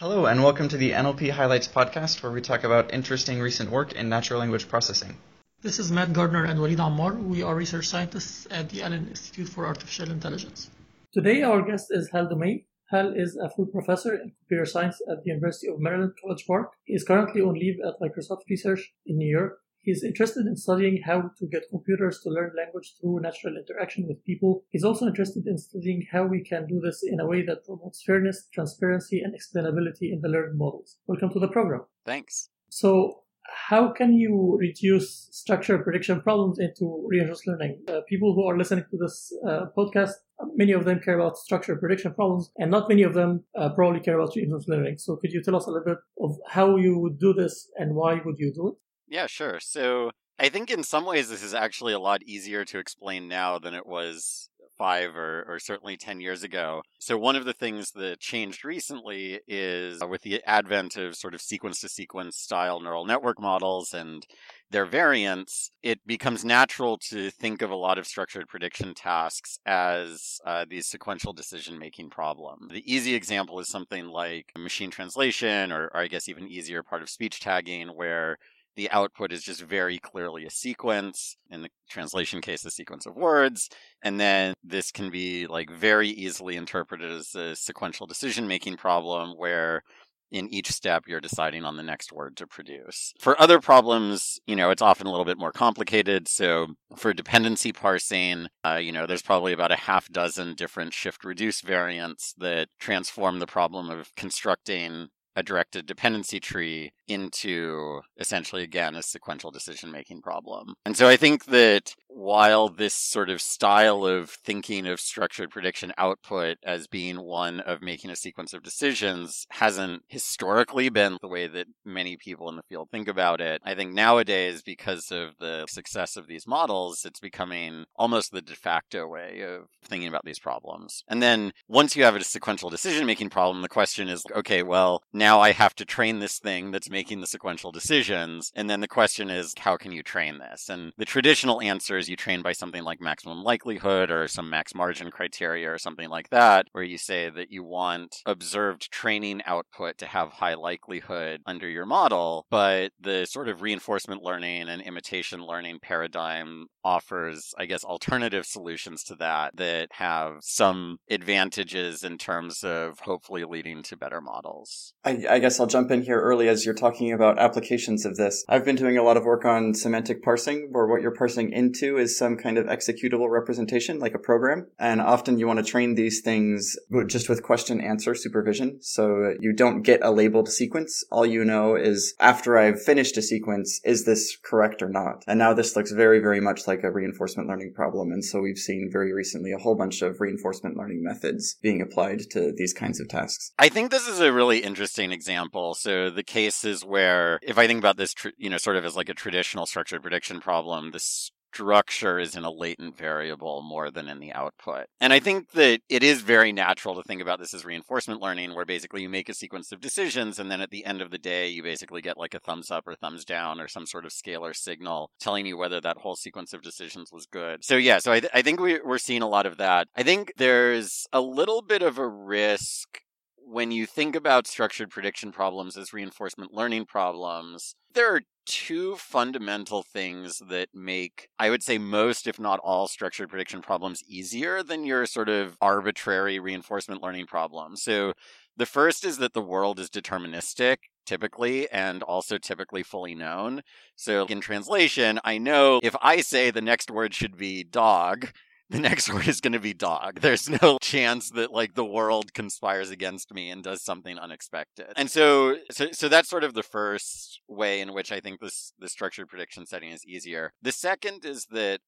Hello, and welcome to the NLP Highlights podcast, where we talk about interesting recent work in natural language processing. This is Matt Gardner and Walid Ammar. We are research scientists at the Allen Institute for Artificial Intelligence. Today, our guest is Hal Daumé. Hal is a full professor in computer science at the University of Maryland, College Park. He is currently on leave at Microsoft Research in New York He's interested in studying how to get computers to learn language through natural interaction with people. He's also interested in studying how we can do this in a way that promotes fairness, transparency, and explainability in the learned models. Welcome to the program. Thanks. So, how can you reduce structure prediction problems into reinforcement learning? Uh, people who are listening to this uh, podcast, many of them care about structure prediction problems, and not many of them uh, probably care about reinforcement learning. So, could you tell us a little bit of how you would do this and why would you do it? Yeah, sure. So I think in some ways this is actually a lot easier to explain now than it was five or, or certainly 10 years ago. So, one of the things that changed recently is uh, with the advent of sort of sequence to sequence style neural network models and their variants, it becomes natural to think of a lot of structured prediction tasks as uh, these sequential decision making problems. The easy example is something like machine translation, or, or I guess even easier part of speech tagging, where the output is just very clearly a sequence in the translation case a sequence of words and then this can be like very easily interpreted as a sequential decision making problem where in each step you're deciding on the next word to produce. For other problems, you know, it's often a little bit more complicated. So for dependency parsing, uh, you know, there's probably about a half dozen different shift reduce variants that transform the problem of constructing a directed dependency tree into essentially again a sequential decision making problem. And so I think that while this sort of style of thinking of structured prediction output as being one of making a sequence of decisions hasn't historically been the way that many people in the field think about it, I think nowadays, because of the success of these models, it's becoming almost the de facto way of thinking about these problems. And then once you have a sequential decision making problem, the question is okay, well, now I have to train this thing that's making the sequential decisions. And then the question is, how can you train this? And the traditional answer is you train by something like maximum likelihood or some max margin criteria or something like that, where you say that you want observed training output to have high likelihood under your model. But the sort of reinforcement learning and imitation learning paradigm offers, I guess, alternative solutions to that that have some advantages in terms of hopefully leading to better models. I, I, guess I'll jump in here early as you're talking about applications of this. I've been doing a lot of work on semantic parsing, where what you're parsing into is some kind of executable representation, like a program. And often you want to train these things just with question answer supervision. So you don't get a labeled sequence. All you know is after I've finished a sequence, is this correct or not? And now this looks very, very much like a reinforcement learning problem. And so we've seen very recently a whole bunch of reinforcement learning methods being applied to these kinds of tasks. I think this is a really interesting example. So the cases where, if I think about this, you know, sort of as like a traditional structured prediction problem, this structure is in a latent variable more than in the output. And I think that it is very natural to think about this as reinforcement learning, where basically you make a sequence of decisions, and then at the end of the day, you basically get like a thumbs up or thumbs down or some sort of scalar signal telling you whether that whole sequence of decisions was good. So, yeah, so I, th- I think we, we're seeing a lot of that. I think there's a little bit of a risk when you think about structured prediction problems as reinforcement learning problems, there are two fundamental things that make, I would say, most, if not all, structured prediction problems easier than your sort of arbitrary reinforcement learning problem. So the first is that the world is deterministic typically and also typically fully known. So in translation, I know if I say the next word should be dog, the next word is going to be dog. There's no chance that like the world conspires against me and does something unexpected. And so, so, so that's sort of the first way in which I think this, the structured prediction setting is easier. The second is that,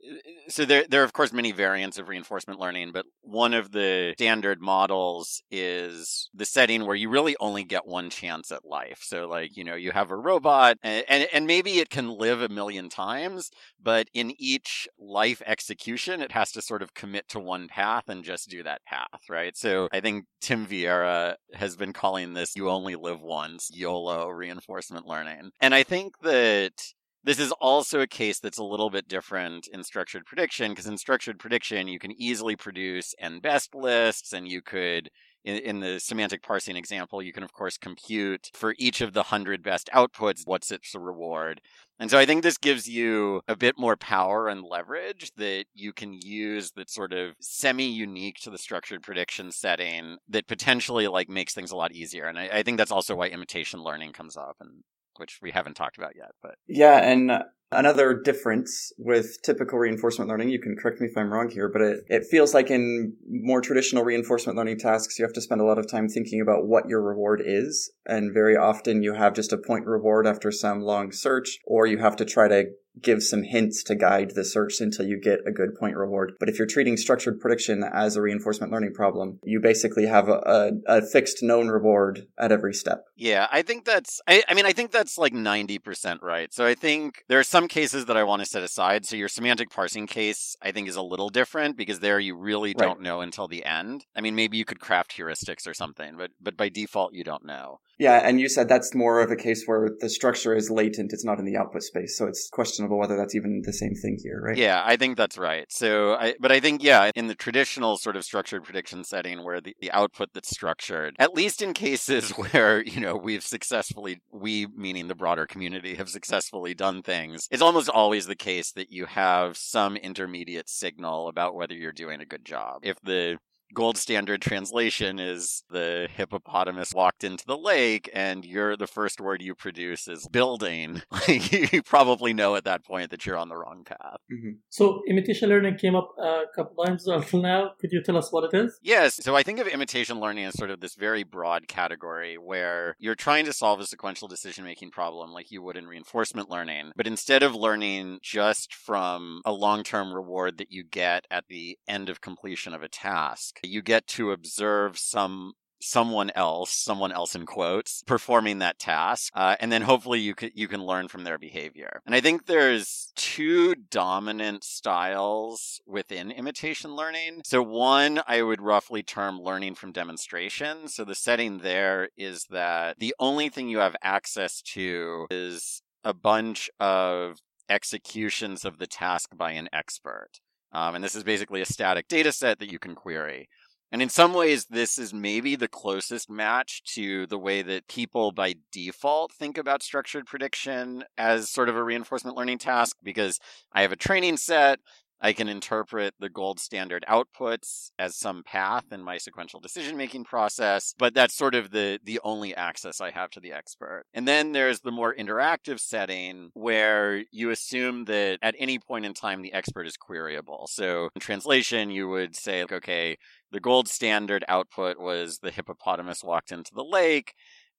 so there, there are of course many variants of reinforcement learning, but one of the standard models is the setting where you really only get one chance at life. So like, you know, you have a robot and, and, and maybe it can live a million times, but in each life execution, it has to sort of commit to one path and just do that path, right? So I think Tim Vieira has been calling this you only live once, YOLO reinforcement learning. And I think that this is also a case that's a little bit different in structured prediction because in structured prediction, you can easily produce n best lists and you could in, in, the semantic parsing example, you can, of course, compute for each of the 100 best outputs what's its reward. And so I think this gives you a bit more power and leverage that you can use that's sort of semi unique to the structured prediction setting that potentially like makes things a lot easier. And I, I think that's also why imitation learning comes up and which we haven't talked about yet, but yeah, and Another difference with typical reinforcement learning, you can correct me if I'm wrong here, but it, it feels like in more traditional reinforcement learning tasks, you have to spend a lot of time thinking about what your reward is. And very often you have just a point reward after some long search, or you have to try to give some hints to guide the search until you get a good point reward. But if you're treating structured prediction as a reinforcement learning problem, you basically have a, a, a fixed known reward at every step. Yeah, I think that's, I, I mean, I think that's like 90% right. So I think there are some cases that I want to set aside. So your semantic parsing case, I think, is a little different because there you really don't right. know until the end. I mean, maybe you could craft heuristics or something, but, but by default, you don't know. Yeah, and you said that's more of a case where the structure is latent, it's not in the output space. So it's questionable whether that's even the same thing here, right? Yeah, I think that's right. So I but I think yeah, in the traditional sort of structured prediction setting where the, the output that's structured, at least in cases where, you know, we've successfully we meaning the broader community have successfully done things, it's almost always the case that you have some intermediate signal about whether you're doing a good job. If the gold standard translation is the hippopotamus walked into the lake and you're the first word you produce is building. You probably know at that point that you're on the wrong path. Mm-hmm. so imitation learning came up a couple times until now. Could you tell us what it is? Yes. So i think of imitation learning as sort of this very broad category where you're trying to solve a sequential decision making problem like you would in reinforcement learning. But instead of learning just from a long-term reward that you get at the end of completion of a task you get to observe some someone else, someone else in quotes, performing that task, uh, and then hopefully you can you can learn from their behavior. And I think there's two dominant styles within imitation learning. So one I would roughly term learning from demonstration. So the setting there is that the only thing you have access to is a bunch of executions of the task by an expert. Um, and this is basically a static data set that you can query. And in some ways, this is maybe the closest match to the way that people by default think about structured prediction as sort of a reinforcement learning task because I have a training set. I can interpret the gold standard outputs as some path in my sequential decision making process, but that's sort of the, the only access I have to the expert. And then there's the more interactive setting where you assume that at any point in time, the expert is queryable. So in translation, you would say, okay, the gold standard output was the hippopotamus walked into the lake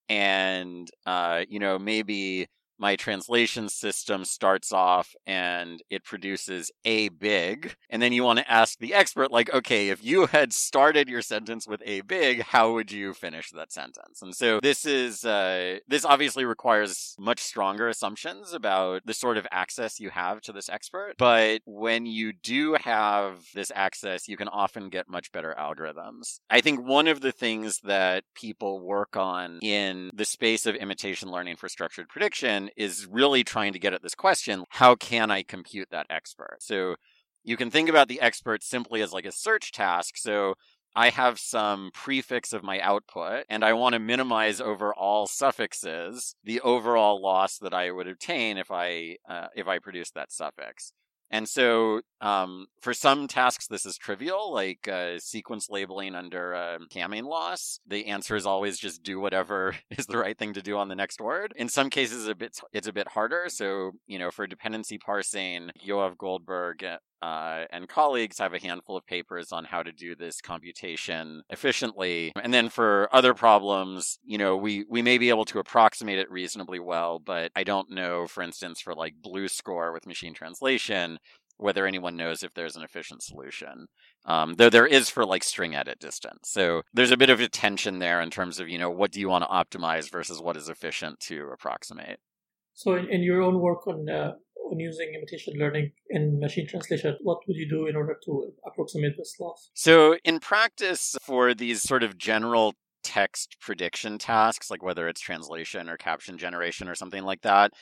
and uh, you know maybe my translation system starts off and it produces a big and then you want to ask the expert like okay if you had started your sentence with a big how would you finish that sentence? And so this is uh, this obviously requires much stronger assumptions about the sort of access you have to this expert but when you do have this access you can often get much better algorithms. I think one of the things that people work on in the space of imitation learning for structured prediction is really trying to get at this question how can I compute that expert? So you can think about the expert simply as like a search task. So I have some prefix of my output and I want to minimize over all suffixes the overall loss that I would obtain if I uh, if I produce that suffix. And so, um, for some tasks, this is trivial, like uh, sequence labeling under uh, Hamming loss. The answer is always just do whatever is the right thing to do on the next word. In some cases, a bit it's a bit harder. So, you know, for dependency parsing, Yoav Goldberg uh, and colleagues have a handful of papers on how to do this computation efficiently. And then for other problems, you know, we, we may be able to approximate it reasonably well, but I don't know, for instance, for like BLEU score with machine translation, whether anyone knows if there's an efficient solution. Um, though there is for like string edit distance. So there's a bit of a tension there in terms of, you know, what do you want to optimize versus what is efficient to approximate. So in, in your own work on uh, on using imitation learning in machine translation, what would you do in order to approximate this loss? So, in practice, for these sort of general text prediction tasks, like whether it's translation or caption generation or something like that,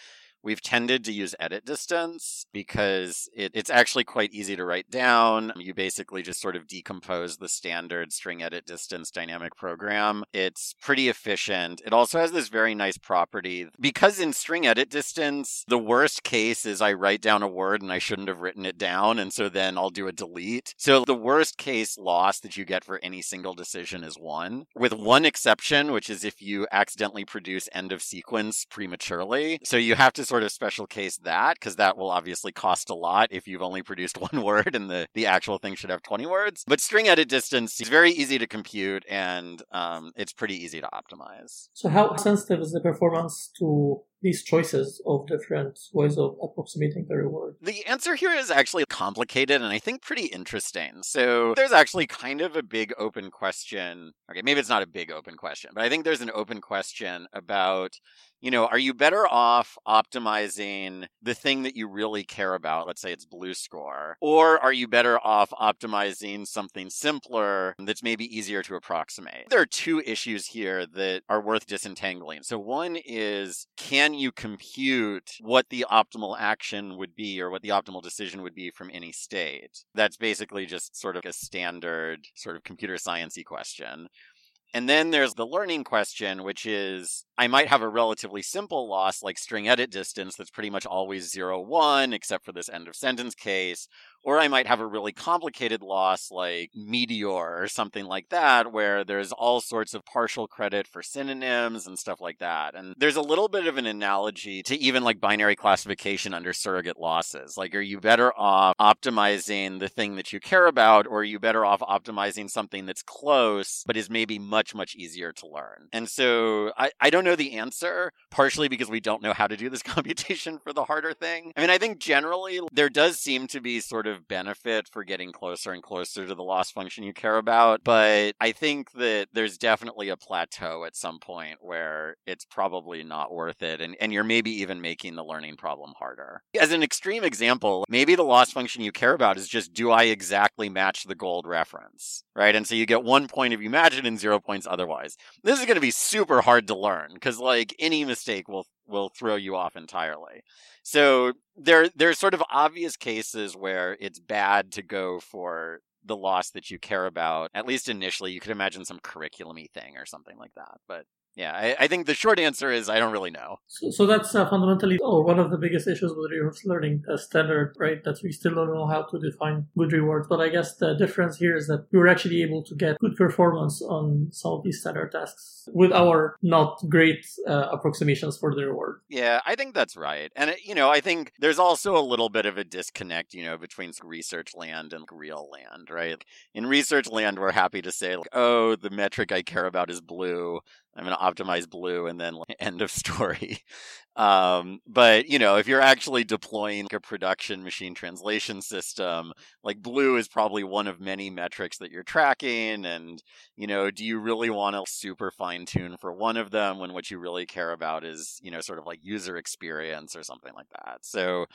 we've tended to use edit distance because it, it's actually quite easy to write down. You basically just sort of decompose the standard string edit distance dynamic program. It's pretty efficient. It also has this very nice property because in string edit distance, the worst case is I write down a word and I shouldn't have written it down. And so then I'll do a delete. So the worst case loss that you get for any single decision is one, with one exception, which is if you accidentally produce end of sequence prematurely. So you have to sort of special case that because that will obviously cost a lot if you've only produced one word and the, the actual thing should have 20 words. But string edit distance is very easy to compute and um, it's pretty easy to optimize. So, how sensitive is the performance to these choices of different ways of approximating the reward? The answer here is actually complicated and I think pretty interesting. So there's actually kind of a big open question. Okay, maybe it's not a big open question, but I think there's an open question about you know, are you better off optimizing the thing that you really care about? Let's say it's BLEU score. Or are you better off optimizing something simpler that's maybe easier to approximate? There are two issues here that are worth disentangling. So one is, can you compute what the optimal action would be or what the optimal decision would be from any state? That's basically just sort of a standard sort of computer sciencey question. And then there's the learning question, which is I might have a relatively simple loss like string edit distance that's pretty much always zero one, except for this end of sentence case. Or I might have a really complicated loss like Meteor or something like that, where there's all sorts of partial credit for synonyms and stuff like that. And there's a little bit of an analogy to even like binary classification under surrogate losses. Like, are you better off optimizing the thing that you care about, or are you better off optimizing something that's close, but is maybe much, much easier to learn? And so I, I don't know the answer, partially because we don't know how to do this computation for the harder thing. I mean, I think generally there does seem to be sort of of benefit for getting closer and closer to the loss function you care about. But I think that there's definitely a plateau at some point where it's probably not worth it. And, and you're maybe even making the learning problem harder. As an extreme example, maybe the loss function you care about is just do I exactly match the gold reference? Right. And so you get one point if you match it and zero points otherwise. This is going to be super hard to learn because like any mistake will will throw you off entirely. So there there's sort of obvious cases where it's bad to go for the loss that you care about. At least initially, you could imagine some curriculumy thing or something like that. But yeah, I, I, think the short answer is I don't really know. So, so that's uh, fundamentally oh, one of the biggest issues with reinforcement learning, uh, standard, right? That we still don't know how to define good rewards. But I guess the difference here is that we were actually able to get good performance on some of these standard tasks with our not great uh, approximations for the reward. Yeah, I think that's right. And, it, you know, I think there's also a little bit of a disconnect, you know, between research land and real land, right? In research land, we're happy to say, like, oh, the metric I care about is BLEU I'm going to optimize BLEU and then like, end of story. Um, but you know, if you're actually deploying a production machine translation system, like BLEU is probably one of many metrics that you're tracking. And, you know, do you really want to super fine tune for one of them when what you really care about is, you know, sort of like user experience or something like that? So,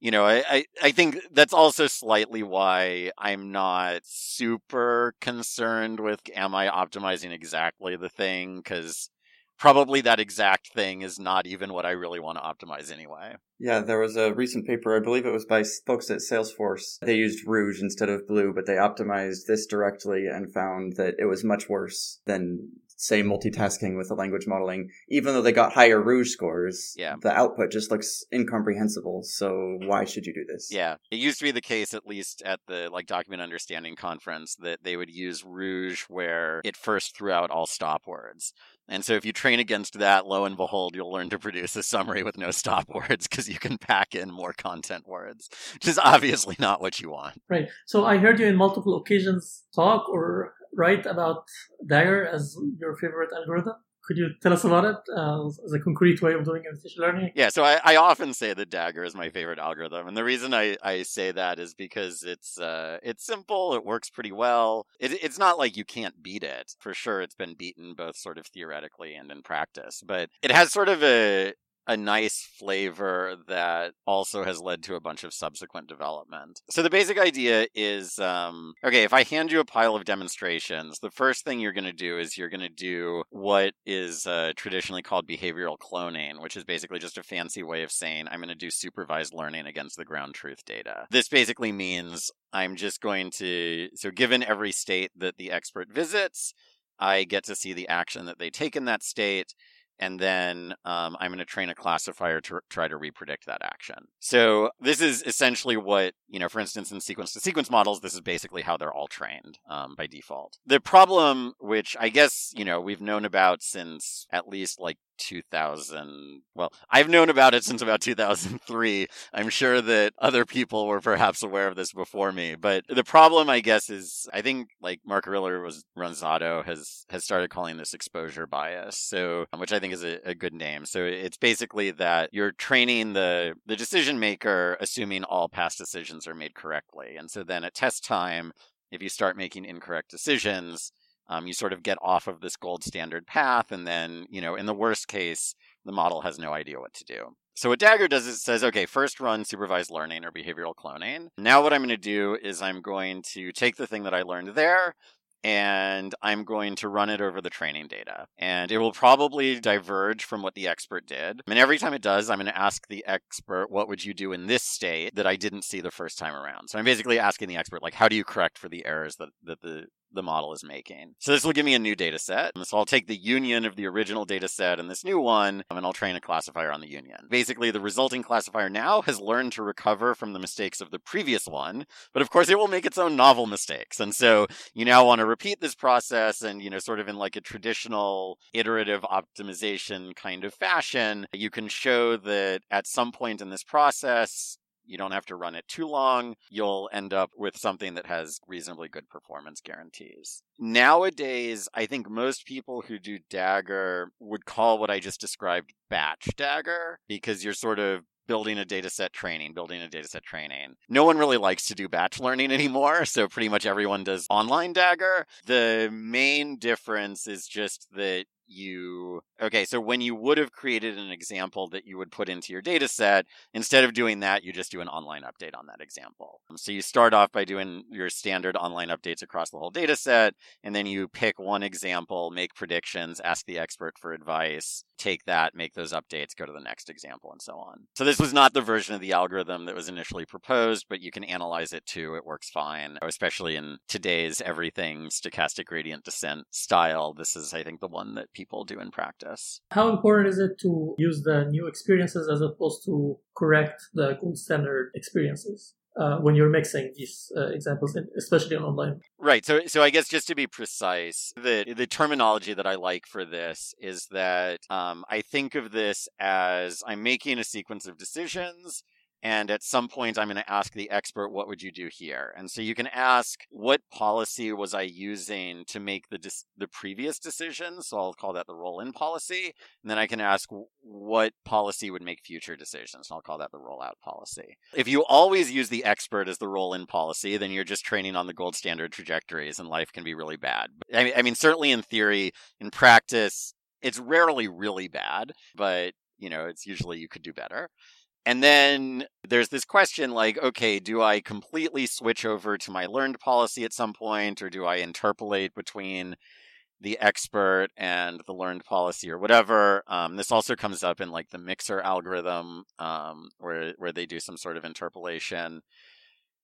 you know, I, I, I think that's also slightly why I'm not super concerned with am I optimizing exactly the thing? Because probably that exact thing is not even what I really want to optimize anyway. Yeah, there was a recent paper, I believe it was by folks at Salesforce. They used Rouge instead of BLEU, but they optimized this directly and found that it was much worse than say multitasking with the language modeling, even though they got higher Rouge scores, yeah. the output just looks incomprehensible. So why should you do this? Yeah. It used to be the case, at least at the like document understanding conference, that they would use Rouge where it first threw out all stop words. And so if you train against that, lo and behold, you'll learn to produce a summary with no stop words because you can pack in more content words, which is obviously not what you want. Right. So I heard you in multiple occasions talk or write about Dagger as your favorite algorithm. Could you tell us about it uh, as a concrete way of doing imitation learning? Yeah, so I, I, often say that Dagger is my favorite algorithm, and the reason I, I say that is because it's uh, it's simple, it works pretty well. It, it's not like you can't beat it. For sure, it's been beaten both sort of theoretically and in practice, but it has sort of a a nice flavor that also has led to a bunch of subsequent development. So the basic idea is um, okay, if I hand you a pile of demonstrations, the first thing you're going to do is you're going to do what is uh, traditionally called behavioral cloning, which is basically just a fancy way of saying I'm going to do supervised learning against the ground truth data. This basically means I'm just going to, so given every state that the expert visits, I get to see the action that they take in that state and then um, I'm going to train a classifier to try to repredict that action. So this is essentially what, you know, for instance, in sequence to sequence models, this is basically how they're all trained um, by default. The problem, which I guess, you know, we've known about since at least like 2000. Well, I've known about it since about 2003. I'm sure that other people were perhaps aware of this before me. But the problem, I guess, is I think like Mark Riller was Ronzato has has started calling this exposure bias. So, um, which I think is a, a good name. So it's basically that you're training the the decision maker, assuming all past decisions are made correctly, and so then at test time, if you start making incorrect decisions, um, you sort of get off of this gold standard path, and then, you know, in the worst case, the model has no idea what to do. So what Dagger does is says, okay, first run supervised learning or behavioral cloning. Now what I'm going to do is I'm going to take the thing that I learned there, and I'm going to run it over the training data. And it will probably diverge from what the expert did. And every time it does, I'm going to ask the expert, what would you do in this state that I didn't see the first time around? So I'm basically asking the expert, like, how do you correct for the errors that, that the the model is making. So this will give me a new data set. So I'll take the union of the original data set and this new one, um, and I'll train a classifier on the union. Basically, the resulting classifier now has learned to recover from the mistakes of the previous one, but of course it will make its own novel mistakes. And so you now want to repeat this process and, you know, sort of in like a traditional iterative optimization kind of fashion, you can show that at some point in this process, you don't have to run it too long. You'll end up with something that has reasonably good performance guarantees. Nowadays, I think most people who do Dagger would call what I just described batch Dagger because you're sort of building a data set training, building a data set training. No one really likes to do batch learning anymore, so pretty much everyone does online Dagger. The main difference is just that you okay so when you would have created an example that you would put into your data set instead of doing that you just do an online update on that example. Um, so you start off by doing your standard online updates across the whole data set and then you pick one example make predictions ask the expert for advice take that make those updates go to the next example and so on. So this was not the version of the algorithm that was initially proposed but you can analyze it too it works fine especially in today's everything stochastic gradient descent style. This is i think the one that people do in practice. How important is it to use the new experiences as opposed to correct the gold standard experiences? Uh, when you're mixing these uh, examples, especially on online. Right. So, so I guess just to be precise, the the terminology that I like for this is that um, I think of this as I'm making a sequence of decisions and at some point, I'm going to ask the expert, what would you do here? And so you can ask, what policy was I using to make the, dis- the previous decision? So I'll call that the roll in policy. And then I can ask, what policy would make future decisions? And I'll call that the rollout policy. If you always use the expert as the roll in policy, then you're just training on the gold standard trajectories and life can be really bad. I mean, I mean certainly in theory, in practice, it's rarely really bad, but you know, it's usually you could do better. And then there's this question like, okay, do I completely switch over to my learned policy at some point, or do I interpolate between the expert and the learned policy or whatever? Um, this also comes up in like the mixer algorithm, um, where where they do some sort of interpolation.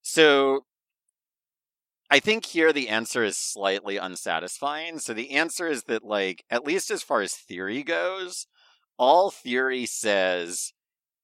So I think here the answer is slightly unsatisfying. So the answer is that like at least as far as theory goes, all theory says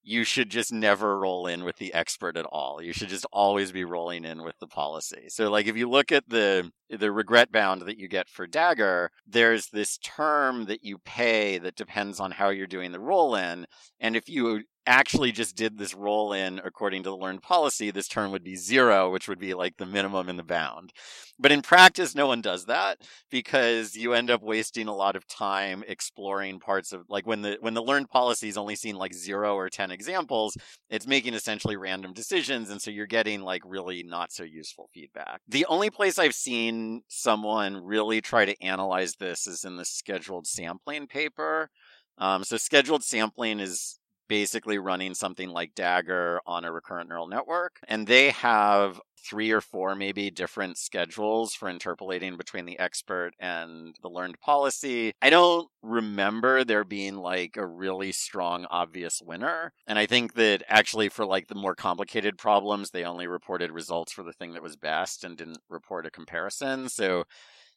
you should just never roll in with the expert at all. You should just always be rolling in with the policy. So like if you look at the the regret bound that you get for Dagger, there's this term that you pay that depends on how you're doing the roll in. And if you actually just did this roll in according to the learned policy, this term would be zero, which would be like the minimum in the bound. But in practice, no one does that because you end up wasting a lot of time exploring parts of like when the when the learned policy is only seen like zero or ten examples, it's making essentially random decisions, and so you're getting like really not so useful feedback. The only place I've seen someone really try to analyze this is in the scheduled sampling paper. Um, so scheduled sampling is basically running something like Dagger on a recurrent neural network. And they have three or four maybe different schedules for interpolating between the expert and the learned policy. I don't remember there being like a really strong obvious winner. And I think that actually for like the more complicated problems, they only reported results for the thing that was best and didn't report a comparison. So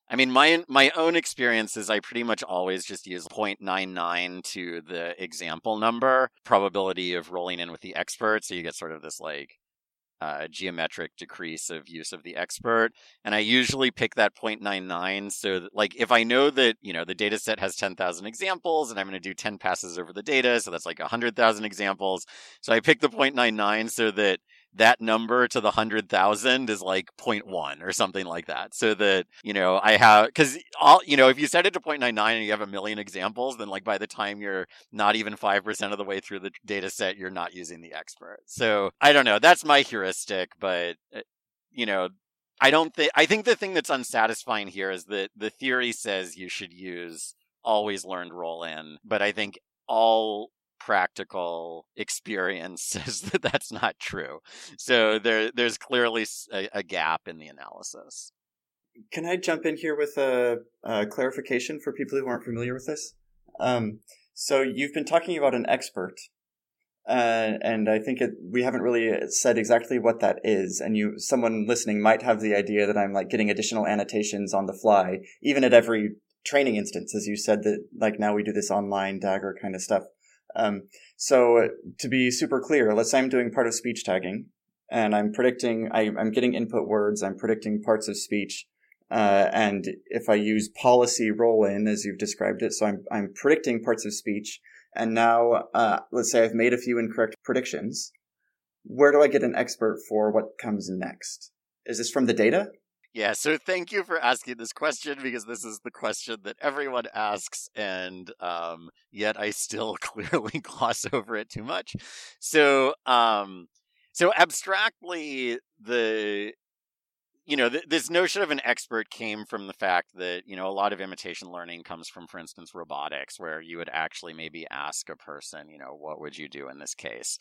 I mean, my my own experience is I pretty much always just use 0.99 to the example number probability of rolling in with the expert, so you get sort of this like uh, geometric decrease of use of the expert. And I usually pick that 0.99. So, that, like, if I know that, you know, the data set has 10,000 examples and I'm going to do 10 passes over the data, so that's like 100,000 examples. So I pick the 0.99 so that that number to the 100,000 is like 0.1 or something like that. So that, you know, I have, because all, you know, if you set it to 0.99 and you have a million examples, then like by the time you're not even 5% of the way through the data set, you're not using the expert. So I don't know. That's my heuristic, but, uh, you know, I don't think, I think the thing that's unsatisfying here is that the theory says you should use always learned roll in, but I think all practical experience says that that's not true. So there, there's clearly a, a, gap in the analysis. Can I jump in here with a, a clarification for people who aren't familiar with this? Um, so you've been talking about an expert, uh, and I think it, we haven't really said exactly what that is. And you, someone listening might have the idea that I'm like getting additional annotations on the fly, even at every training instance, as you said that like now we do this online Dagger kind of stuff. Um, so to be super clear, let's say I'm doing part of speech tagging and I'm predicting, I, am getting input words, I'm predicting parts of speech. Uh, and if I use policy roll in as you've described it, so I'm, I'm predicting parts of speech. And now, uh, let's say I've made a few incorrect predictions. Where do I get an expert for what comes next? Is this from the data? Yeah, so thank you for asking this question because this is the question that everyone asks, and um, yet I still clearly gloss over it too much. So, um, so abstractly, the you know, th- this notion of an expert came from the fact that, you know, a lot of imitation learning comes from, for instance, robotics, where you would actually maybe ask a person, you know, what would you do in this case?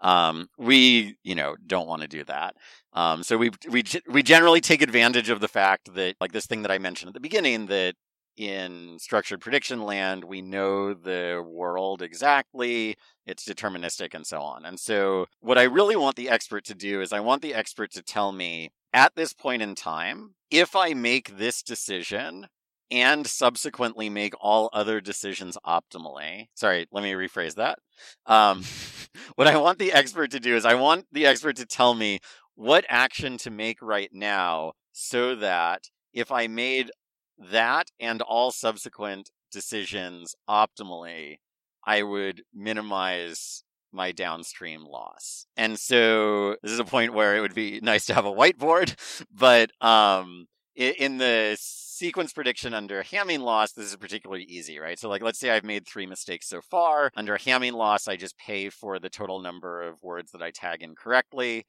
Um, we, you know, don't want to do that. Um, so we, we, we generally take advantage of the fact that, like this thing that I mentioned at the beginning, that in structured prediction land, we know the world exactly, it's deterministic, and so on. And so, what I really want the expert to do is I want the expert to tell me at this point in time, if I make this decision and subsequently make all other decisions optimally. Sorry, let me rephrase that. Um, what I want the expert to do is I want the expert to tell me what action to make right now so that if I made that and all subsequent decisions optimally, I would minimize my downstream loss. And so this is a point where it would be nice to have a whiteboard, but um, in the sequence prediction under Hamming loss, this is particularly easy, right? So, like, let's say I've made three mistakes so far. Under Hamming loss, I just pay for the total number of words that I tag incorrectly.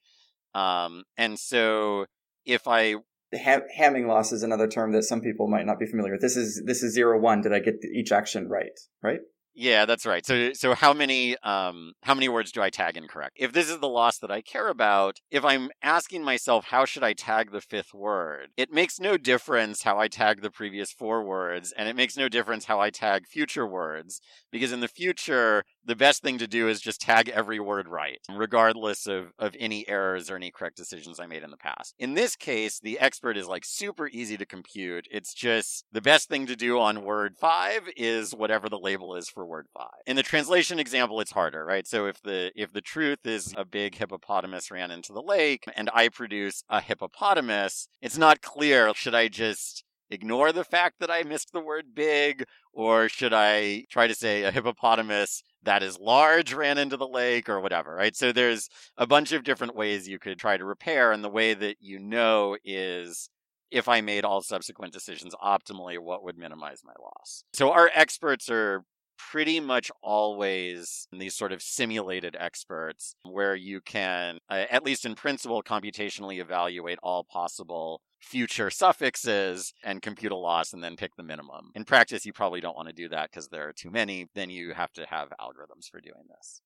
Um, and so, if I Ham- Hamming loss is another term that some people might not be familiar with. This is this is zero one. Did I get each action right? Right. Yeah, that's right. So so how many um how many words do I tag incorrect? If this is the loss that I care about, if I'm asking myself how should I tag the fifth word, it makes no difference how I tag the previous four words and it makes no difference how I tag future words because in the future the best thing to do is just tag every word right, regardless of, of any errors or any correct decisions I made in the past. In this case, the expert is like super easy to compute. It's just the best thing to do on word five is whatever the label is for word five. In the translation example, it's harder, right? So if the if the truth is a big hippopotamus ran into the lake and I produce a hippopotamus, it's not clear. Should I just ignore the fact that I missed the word big, or should I try to say a hippopotamus that is large ran into the lake or whatever, right? So there's a bunch of different ways you could try to repair, and the way that you know is if I made all subsequent decisions optimally, what would minimize my loss? So our experts are pretty much always in these sort of simulated experts where you can, uh, at least in principle, computationally evaluate all possible future suffixes and compute a loss and then pick the minimum. In practice, you probably don't want to do that because there are too many. Then you have to have algorithms for doing this.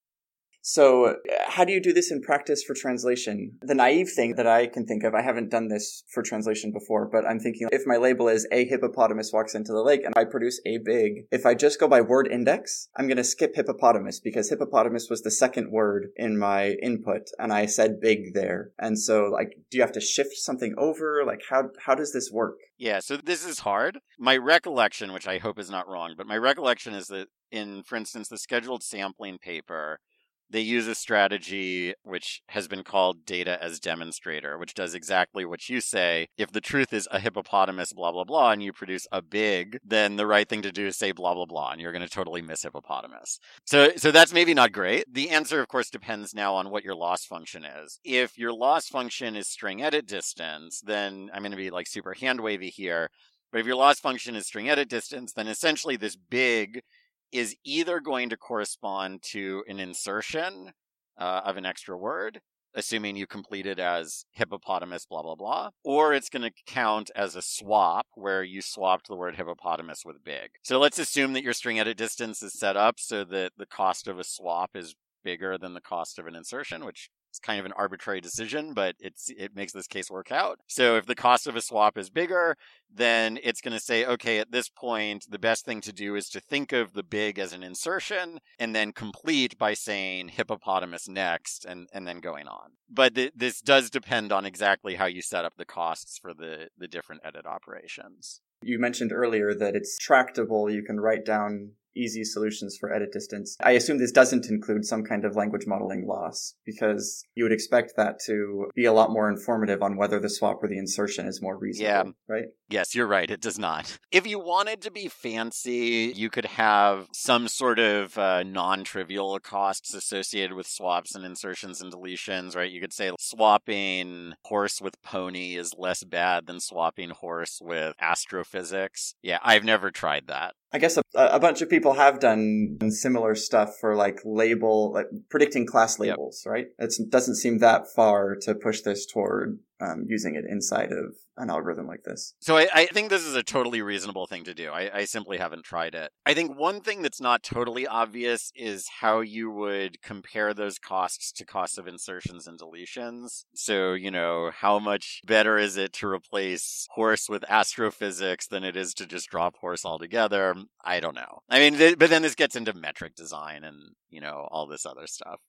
So, uh, how do you do this in practice for translation? The naive thing that I can think of, I haven't done this for translation before, but I'm thinking if my label is a hippopotamus walks into the lake and I produce a big, if I just go by word index, I'm going to skip hippopotamus because hippopotamus was the second word in my input and I said big there. And so, like, do you have to shift something over? Like, how, how does this work? Yeah, so this is hard. My recollection, which I hope is not wrong, but my recollection is that in, for instance, the scheduled sampling paper, they use a strategy which has been called data as demonstrator, which does exactly what you say. If the truth is a hippopotamus, blah, blah, blah, and you produce a big, then the right thing to do is say blah, blah, blah, and you're going to totally miss hippopotamus. So, so that's maybe not great. The answer, of course, depends now on what your loss function is. If your loss function is string edit distance, then I'm going to be like super hand wavy here. But if your loss function is string edit distance, then essentially this big is either going to correspond to an insertion uh, of an extra word, assuming you complete it as hippopotamus, blah, blah, blah, or it's going to count as a swap where you swapped the word hippopotamus with big. So let's assume that your string edit distance is set up so that the cost of a swap is bigger than the cost of an insertion, which it's kind of an arbitrary decision, but it's it makes this case work out. So if the cost of a swap is bigger, then it's going to say, okay, at this point, the best thing to do is to think of the big as an insertion and then complete by saying hippopotamus next and, and then going on. But th- this does depend on exactly how you set up the costs for the, the different edit operations. You mentioned earlier that it's tractable. You can write down easy solutions for edit distance. I assume this doesn't include some kind of language modeling loss because you would expect that to be a lot more informative on whether the swap or the insertion is more reasonable, yeah. right? Yes, you're right. It does not. If you wanted to be fancy, you could have some sort of uh, non trivial costs associated with swaps and insertions and deletions, right? You could say swapping horse with pony is less bad than swapping horse with astrophysics. Yeah, I've never tried that. I guess a, a, bunch of people have done similar stuff for like label, like predicting class labels, yep. right? It doesn't seem that far to push this toward um, using it inside of an algorithm like this. So I, I, think this is a totally reasonable thing to do. I, I, simply haven't tried it. I think one thing that's not totally obvious is how you would compare those costs to costs of insertions and deletions. So, you know, how much better is it to replace horse with astrophysics than it is to just drop horse altogether? I don't know. I mean, th- but then this gets into metric design and, you know, all this other stuff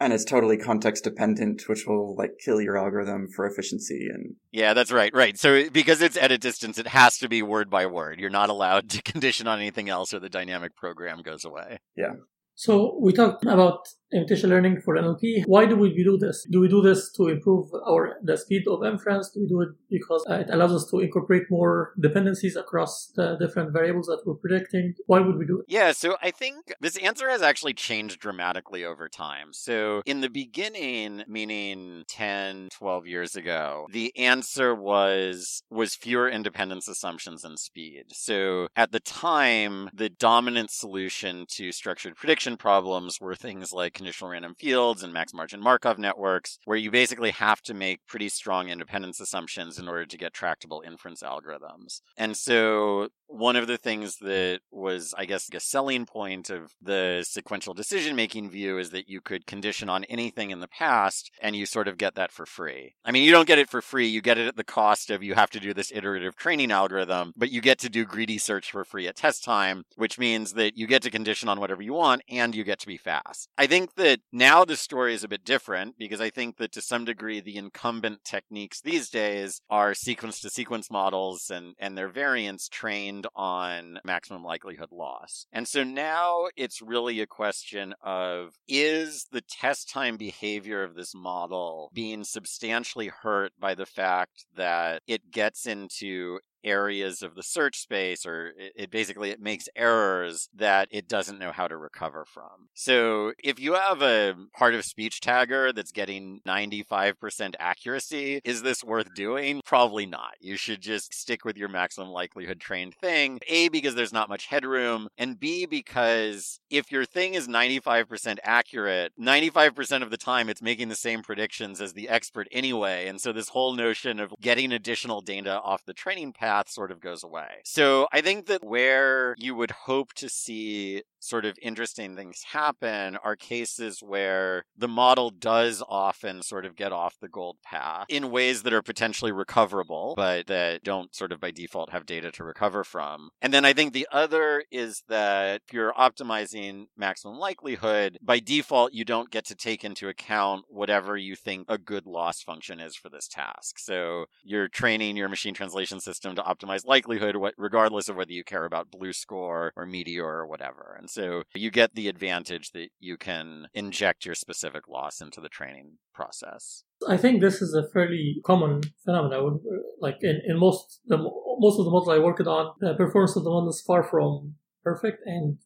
and it's totally context dependent which will like kill your algorithm for efficiency and yeah that's right right. So because it's edit distance it has to be word by word. You're not allowed to condition on anything else or the dynamic program goes away. Yeah. So we talked about imitation learning for NLP. Why do we do this? Do we do this to improve our the speed of inference? Do we do it because uh, it allows us to incorporate more dependencies across the different variables that we're predicting? Why would we do it? Yeah, so I think this answer has actually changed dramatically over time. So in the beginning, meaning 10, 12 years ago, the answer was was fewer independence assumptions and speed. So at the time, the dominant solution to structured prediction prediction problems were things like conditional random fields and max margin Markov networks, where you basically have to make pretty strong independence assumptions in order to get tractable inference algorithms. And so one of the things that was, I guess, a selling point of the sequential decision making view is that you could condition on anything in the past and you sort of get that for free. I mean, you don't get it for free, you get it at the cost of you have to do this iterative training algorithm, but you get to do greedy search for free at test time, which means that you get to condition on whatever you want and you get to be fast. I think that now the story is a bit different because I think that to some degree the incumbent techniques these days are sequence to sequence models and, and their variants trained on maximum likelihood loss. And so now it's really a question of is the test time behavior of this model being substantially hurt by the fact that it gets into areas of the search space or it, it, basically it makes errors that it doesn't know how to recover from. So if you have a part of speech tagger that's getting 95% accuracy, is this worth doing? Probably not. You should just stick with your maximum likelihood trained thing. A because there's not much headroom and B because if your thing is 95% accurate, 95% of the time it's making the same predictions as the expert anyway. And so this whole notion of getting additional data off the training pad path sort of goes away. So I think that where you would hope to see sort of interesting things happen are cases where the model does often sort of get off the gold path in ways that are potentially recoverable, but that don't sort of by default have data to recover from. And then I think the other is that if you're optimizing maximum likelihood, by default, you don't get to take into account whatever you think a good loss function is for this task. So you're training your machine translation system to optimize likelihood, regardless of whether you care about BLEU score or meteor or whatever. And so you get the advantage that you can inject your specific loss into the training process. I think this is a fairly common phenomenon. Like in, in most the most of the models I worked on, the performance of the model is far from perfect, and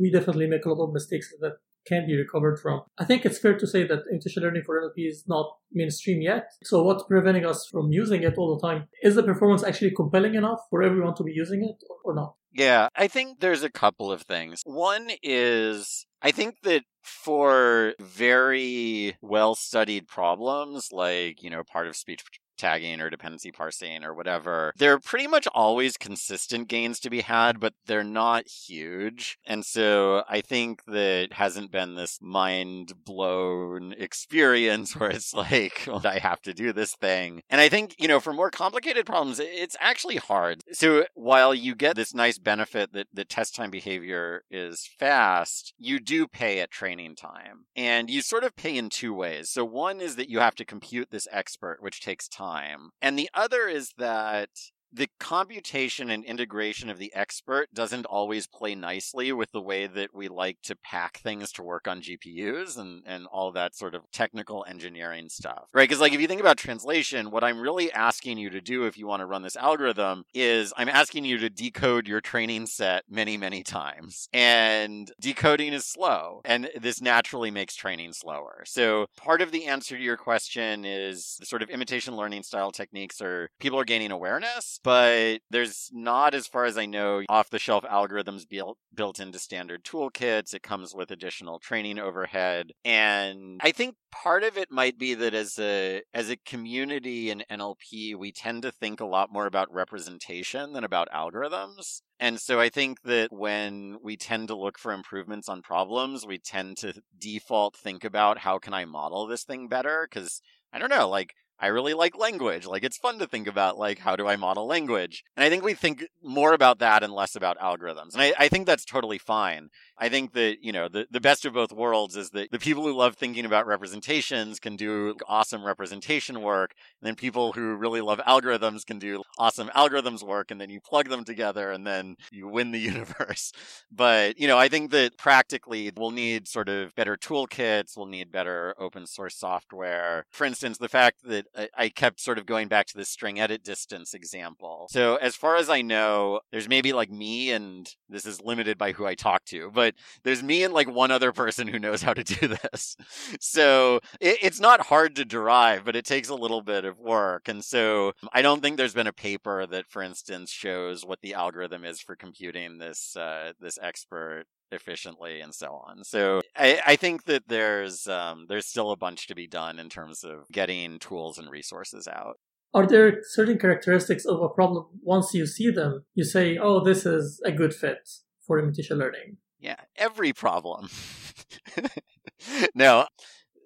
we definitely make a lot of mistakes that can be recovered from. I think it's fair to say that imitation learning for NLP is not mainstream yet. So what's preventing us from using it all the time? Is the performance actually compelling enough for everyone to be using it or not? Yeah, I think there's a couple of things. One is I think that for very well studied problems like, you know, part of speech tagging or dependency parsing or whatever, there are pretty much always consistent gains to be had, but they're not huge. And so I think that hasn't been this mind blown experience where it's like, well, I have to do this thing. And I think, you know, for more complicated problems, it's actually hard. So while you get this nice benefit that the test time behavior is fast, you do pay at training time. And you sort of pay in two ways. So one is that you have to compute this expert, which takes time time. And the other is that the computation and integration of the expert doesn't always play nicely with the way that we like to pack things to work on GPUs and, and all that sort of technical engineering stuff, right? Because, like, if you think about translation, what I'm really asking you to do if you want to run this algorithm is I'm asking you to decode your training set many, many times. And decoding is slow, and this naturally makes training slower. So, part of the answer to your question is the sort of imitation learning style techniques are people are gaining awareness but there's not, as far as I know, off the shelf algorithms built built into standard toolkits. It comes with additional training overhead. And I think part of it might be that as a as a community in NLP, we tend to think a lot more about representation than about algorithms. And so I think that when we tend to look for improvements on problems, we tend to default think about how can I model this thing better? Because I don't know, like I really like language. Like it's fun to think about like how do I model language? And I think we think more about that and less about algorithms. And I, I think that's totally fine. I think that, you know, the, the best of both worlds is that the people who love thinking about representations can do awesome representation work. And then people who really love algorithms can do awesome algorithms work. And then you plug them together and then you win the universe. But, you know, I think that practically we'll need sort of better toolkits. We'll need better open source software. For instance, the fact that I kept sort of going back to the string edit distance example. So as far as I know, there's maybe like me and this is limited by who I talk to, but but there's me and like one other person who knows how to do this. So it, it's not hard to derive, but it takes a little bit of work. And so I don't think there's been a paper that, for instance, shows what the algorithm is for computing this uh, this expert efficiently and so on. So I, I think that there's um, there's still a bunch to be done in terms of getting tools and resources out. Are there certain characteristics of a problem once you see them, you say, oh, this is a good fit for imitation learning? Yeah, every problem. no,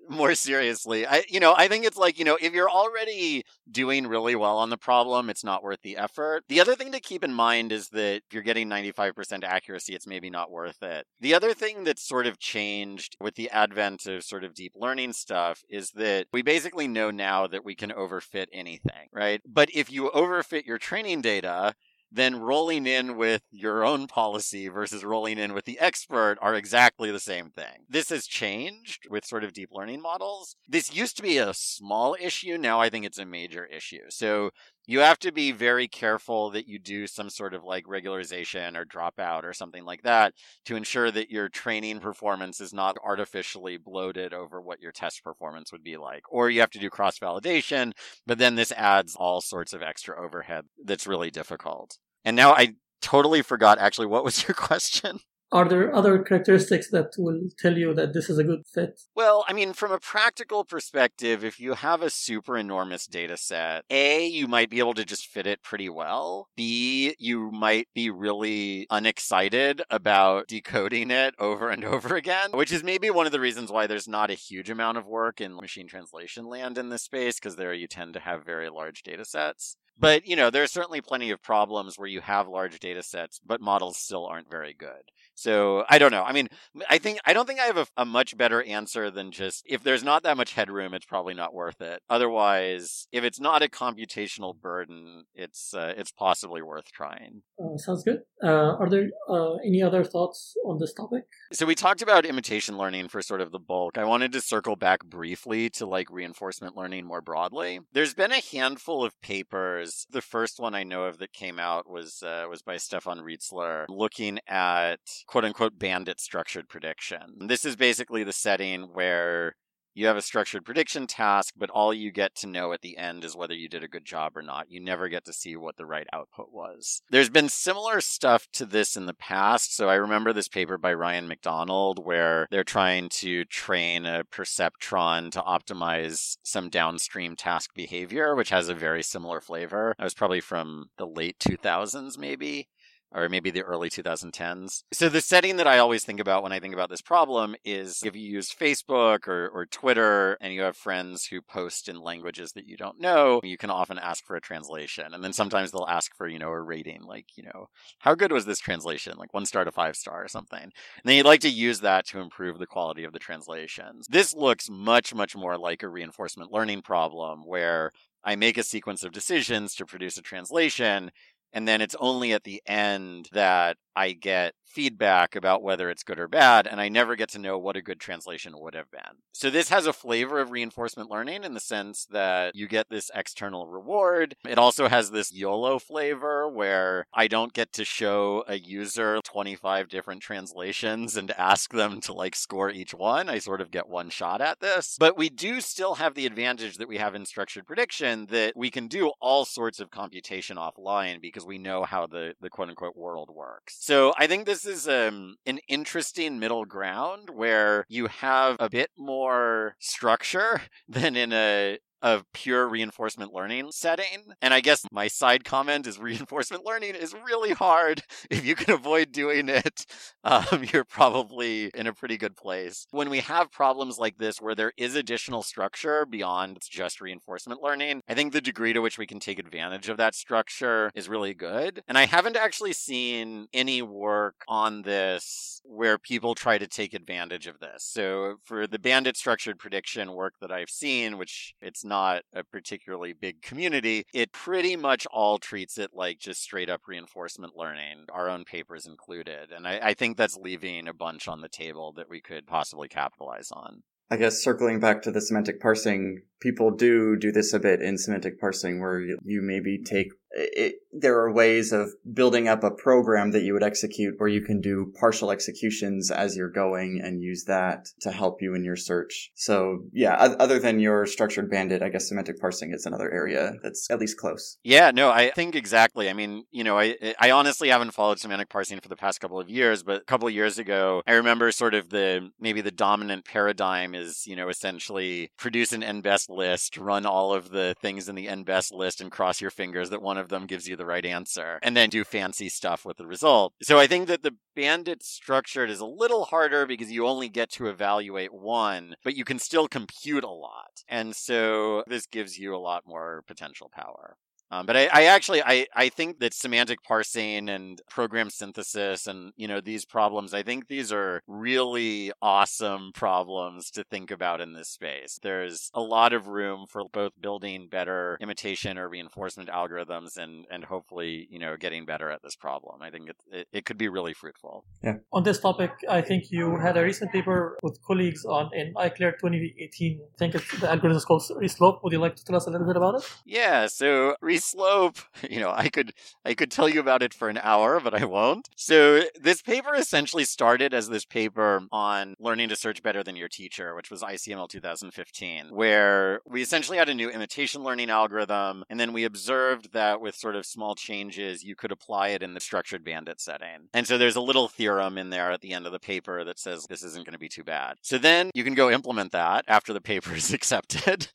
more seriously, I you know, I think it's like, you know, if you're already doing really well on the problem, it's not worth the effort. The other thing to keep in mind is that if you're getting 95% accuracy, it's maybe not worth it. The other thing that's sort of changed with the advent of sort of deep learning stuff is that we basically know now that we can overfit anything, right? But if you overfit your training data, then rolling in with your own policy versus rolling in with the expert are exactly the same thing. This has changed with sort of deep learning models. This used to be a small issue. Now I think it's a major issue. So you have to be very careful that you do some sort of like regularization or dropout or something like that to ensure that your training performance is not artificially bloated over what your test performance would be like. Or you have to do cross validation, but then this adds all sorts of extra overhead that's really difficult. And now I totally forgot actually what was your question? Are there other characteristics that will tell you that this is a good fit? Well, I mean, from a practical perspective, if you have a super enormous data set, A, you might be able to just fit it pretty well. B, you might be really unexcited about decoding it over and over again, which is maybe one of the reasons why there's not a huge amount of work in machine translation land in this space, because there you tend to have very large data sets. But, you know, there are certainly plenty of problems where you have large data sets, but models still aren't very good. So I don't know. I mean, I think I don't think I have a, a, much better answer than just if there's not that much headroom, it's probably not worth it. Otherwise, if it's not a computational burden, it's uh, it's possibly worth trying. Uh, sounds good. Uh, are there uh, any other thoughts on this topic? So we talked about imitation learning for sort of the bulk. I wanted to circle back briefly to like reinforcement learning more broadly. There's been a handful of papers. The first one I know of that came out was uh, was by Stefan Riezler looking at quote unquote bandit structured prediction. This is basically the setting where you have a structured prediction task, but all you get to know at the end is whether you did a good job or not. You never get to see what the right output was. There's been similar stuff to this in the past. So I remember this paper by Ryan McDonald where they're trying to train a perceptron to optimize some downstream task behavior, which has a very similar flavor. That was probably from the late 2000s, maybe or maybe the early 2010s. So the setting that I always think about when I think about this problem is if you use Facebook or, or Twitter and you have friends who post in languages that you don't know, you can often ask for a translation. And then sometimes they'll ask for, you know, a rating, like, you know, how good was this translation? Like one star to five star or something. And then you'd like to use that to improve the quality of the translations. This looks much, much more like a reinforcement learning problem where I make a sequence of decisions to produce a translation, and then it's only at the end that I get feedback about whether it's good or bad, and I never get to know what a good translation would have been. So this has a flavor of reinforcement learning in the sense that you get this external reward. It also has this YOLO flavor where I don't get to show a user 25 different translations and ask them to like score each one. I sort of get one shot at this. But we do still have the advantage that we have in structured prediction that we can do all sorts of computation offline because we know how the, the quote unquote world works. So I think this is um, an interesting middle ground where you have a bit more structure than in a of pure reinforcement learning setting. And I guess my side comment is reinforcement learning is really hard. If you can avoid doing it, um, you're probably in a pretty good place. When we have problems like this where there is additional structure beyond just reinforcement learning, I think the degree to which we can take advantage of that structure is really good. And I haven't actually seen any work on this where people try to take advantage of this. So for the bandit structured prediction work that I've seen, which it's not not a particularly big community, it pretty much all treats it like just straight up reinforcement learning, our own papers included. And I, I think that's leaving a bunch on the table that we could possibly capitalize on. I guess circling back to the semantic parsing, people do do this a bit in semantic parsing where you, you maybe take it, there are ways of building up a program that you would execute where you can do partial executions as you're going and use that to help you in your search. So yeah, other than your structured bandit, I guess semantic parsing is another area that's at least close. Yeah, no, I think exactly. I mean, you know, I I honestly haven't followed semantic parsing for the past couple of years, but a couple of years ago, I remember sort of the maybe the dominant paradigm is, you know, essentially produce an n-best list, run all of the things in the n-best list and cross your fingers that one of them gives you the right answer, and then do fancy stuff with the result. So I think that the bandit structured is a little harder because you only get to evaluate one, but you can still compute a lot. And so this gives you a lot more potential power. Um, but I, I, actually I, I think that semantic parsing and program synthesis and you know these problems I think these are really awesome problems to think about in this space. There's a lot of room for both building better imitation or reinforcement algorithms and and hopefully you know getting better at this problem. I think it, it, it could be really fruitful. Yeah. On this topic, I think you had a recent paper with colleagues on in ICLR 2018. I think the algorithm is called Reslope. Would you like to tell us a little bit about it? Yeah. So reslope, you know, I could I could tell you about it for an hour, but I won't. So this paper essentially started as this paper on learning to search better than your teacher, which was ICML 2015, where we essentially had a new imitation learning algorithm, and then we observed that with sort of small changes, you could apply it in the structured bandit setting. And so there's a little theorem in there at the end of the paper that says this isn't going to be too bad. So then you can go implement that after the paper is accepted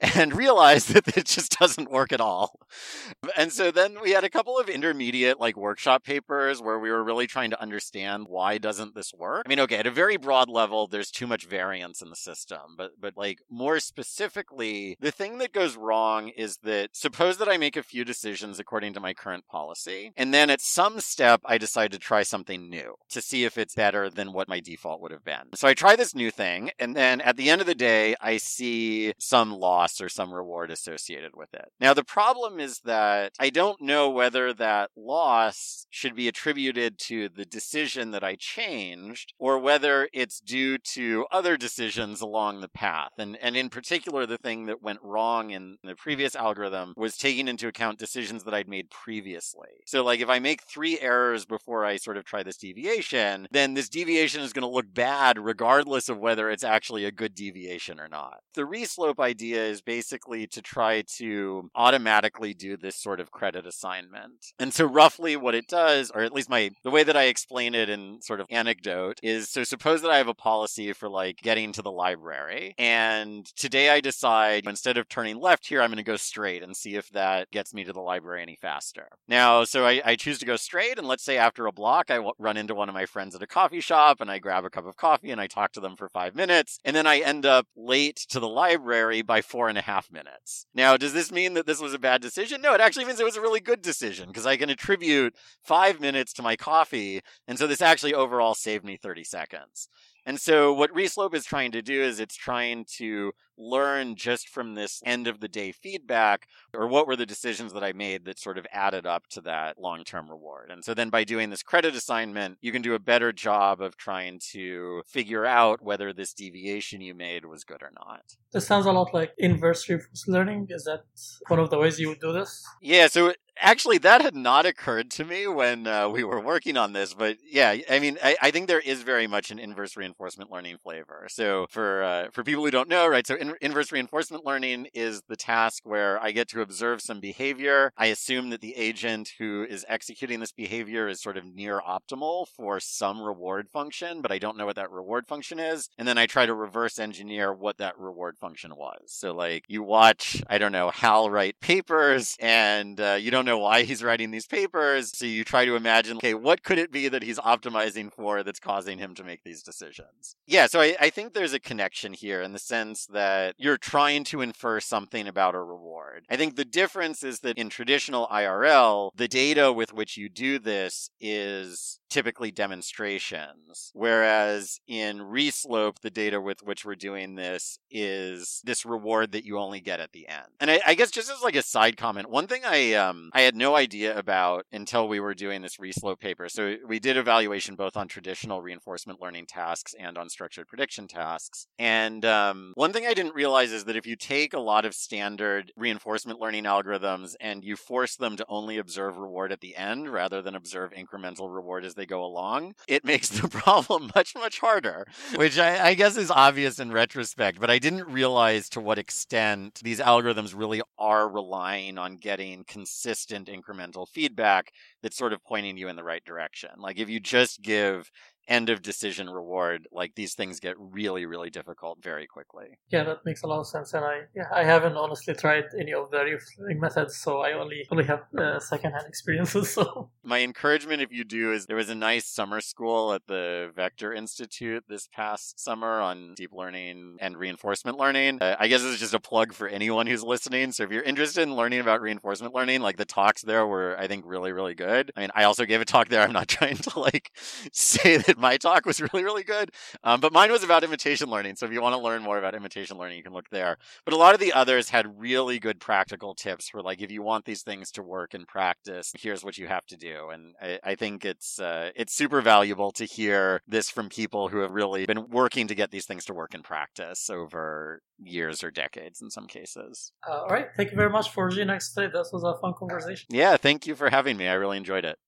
and realize that it just doesn't work at all. And so then we had a couple of intermediate like workshop papers where we were really trying to understand why doesn't this work? I mean, okay, at a very broad level, there's too much variance in the system, but but like more specifically, the thing that goes wrong is that suppose that I make a few decisions according to my current policy, and then at some step I decide to try something new to see if it's better than what my default would have been. So I try this new thing, and then at the end of the day, I see some loss or some reward associated with it. Now the problem is that I don't know whether that loss should be attributed to the decision that I changed or whether it's due to other decisions along the path. And and in particular the thing that went wrong in the previous algorithm was taking into account decisions that I'd made previously. So like if I make 3 errors before I sort of try this deviation, then this deviation is going to look bad regardless of whether it's actually a good deviation or not. The reslope idea is basically to try to automatically do this sort of credit assignment. And so roughly what it does, or at least my the way that I explain it in sort of anecdote is so suppose that I have a policy for like getting to the library and today I decide instead of turning left here, I'm going to go straight and see if that gets me to the library any faster. Now, so I, I choose to go straight and let's say after a block, I w- run into one of my friends at a coffee shop and I grab a cup of coffee and I talk to them for five minutes and then I end up late to the library by four and a half minutes. Now, does this mean that this was a bad decision? No, it actually means it was a really good decision because I can attribute five minutes to my coffee. And so this actually overall saved me 30 seconds. And so what Reslope is trying to do is it's trying to learn just from this end of the day feedback or what were the decisions that I made that sort of added up to that long term reward. And so then by doing this credit assignment, you can do a better job of trying to figure out whether this deviation you made was good or not. This sounds a lot like inverse reinforcement learning. Is that one of the ways you would do this? Yeah, so actually that had not occurred to me when uh, we were working on this but yeah i mean I, I, think there is very much an inverse reinforcement learning flavor. So for uh, for people who don't know right so in, inverse reinforcement learning is the task where i get to observe some behavior. I assume that the agent who is executing this behavior is sort of near optimal for some reward function but i don't know what that reward function is. And then i try to reverse engineer what that reward function was. So like you watch i don't know hal write papers and uh, you don't know why he's writing these papers. So you try to imagine, okay, what could it be that he's optimizing for that's causing him to make these decisions? Yeah, so I, I think there's a connection here in the sense that you're trying to infer something about a reward. I think the difference is that in traditional IRL, the data with which you do this is typically demonstrations. Whereas in Reslope, the data with which we're doing this is this reward that you only get at the end. And I, I guess just as like a side comment, one thing I um I had no idea about until we were doing this Reslope paper. So we did evaluation both on traditional reinforcement learning tasks and on structured prediction tasks. And um, one thing I didn't realize is that if you take a lot of standard reinforcement learning algorithms and you force them to only observe reward at the end rather than observe incremental reward as they go along, it makes the problem much, much harder, which I, I guess is obvious in retrospect. But I didn't realize to what extent these algorithms really are relying on getting consistent incremental feedback that's sort of pointing you in the right direction. Like if you just give end of decision reward, like these things get really, really difficult very quickly. Yeah, that makes a lot of sense. And I, yeah, I haven't honestly tried any of the reflecting methods, so I only only have uh, secondhand experiences. So my encouragement, if you do, is there was a nice summer school at the Vector Institute this past summer on deep learning and reinforcement learning. Uh, I guess it's just a plug for anyone who's listening. So if you're interested in learning about reinforcement learning, like the talks there were, I think, really, really good. I mean, I also gave a talk there. I'm not trying to like say that my talk was really, really good. Um, but mine was about imitation learning. So if you want to learn more about imitation learning, you can look there. But a lot of the others had really good practical tips for like, if you want these things to work in practice, here's what you have to do. And I, I think it's, uh, it's super valuable to hear this from people who have really been working to get these things to work in practice over years or decades in some cases. Uh, all right. Thank you very much for joining us today. This was a fun conversation. Yeah. Thank you for having me. I really enjoyed it.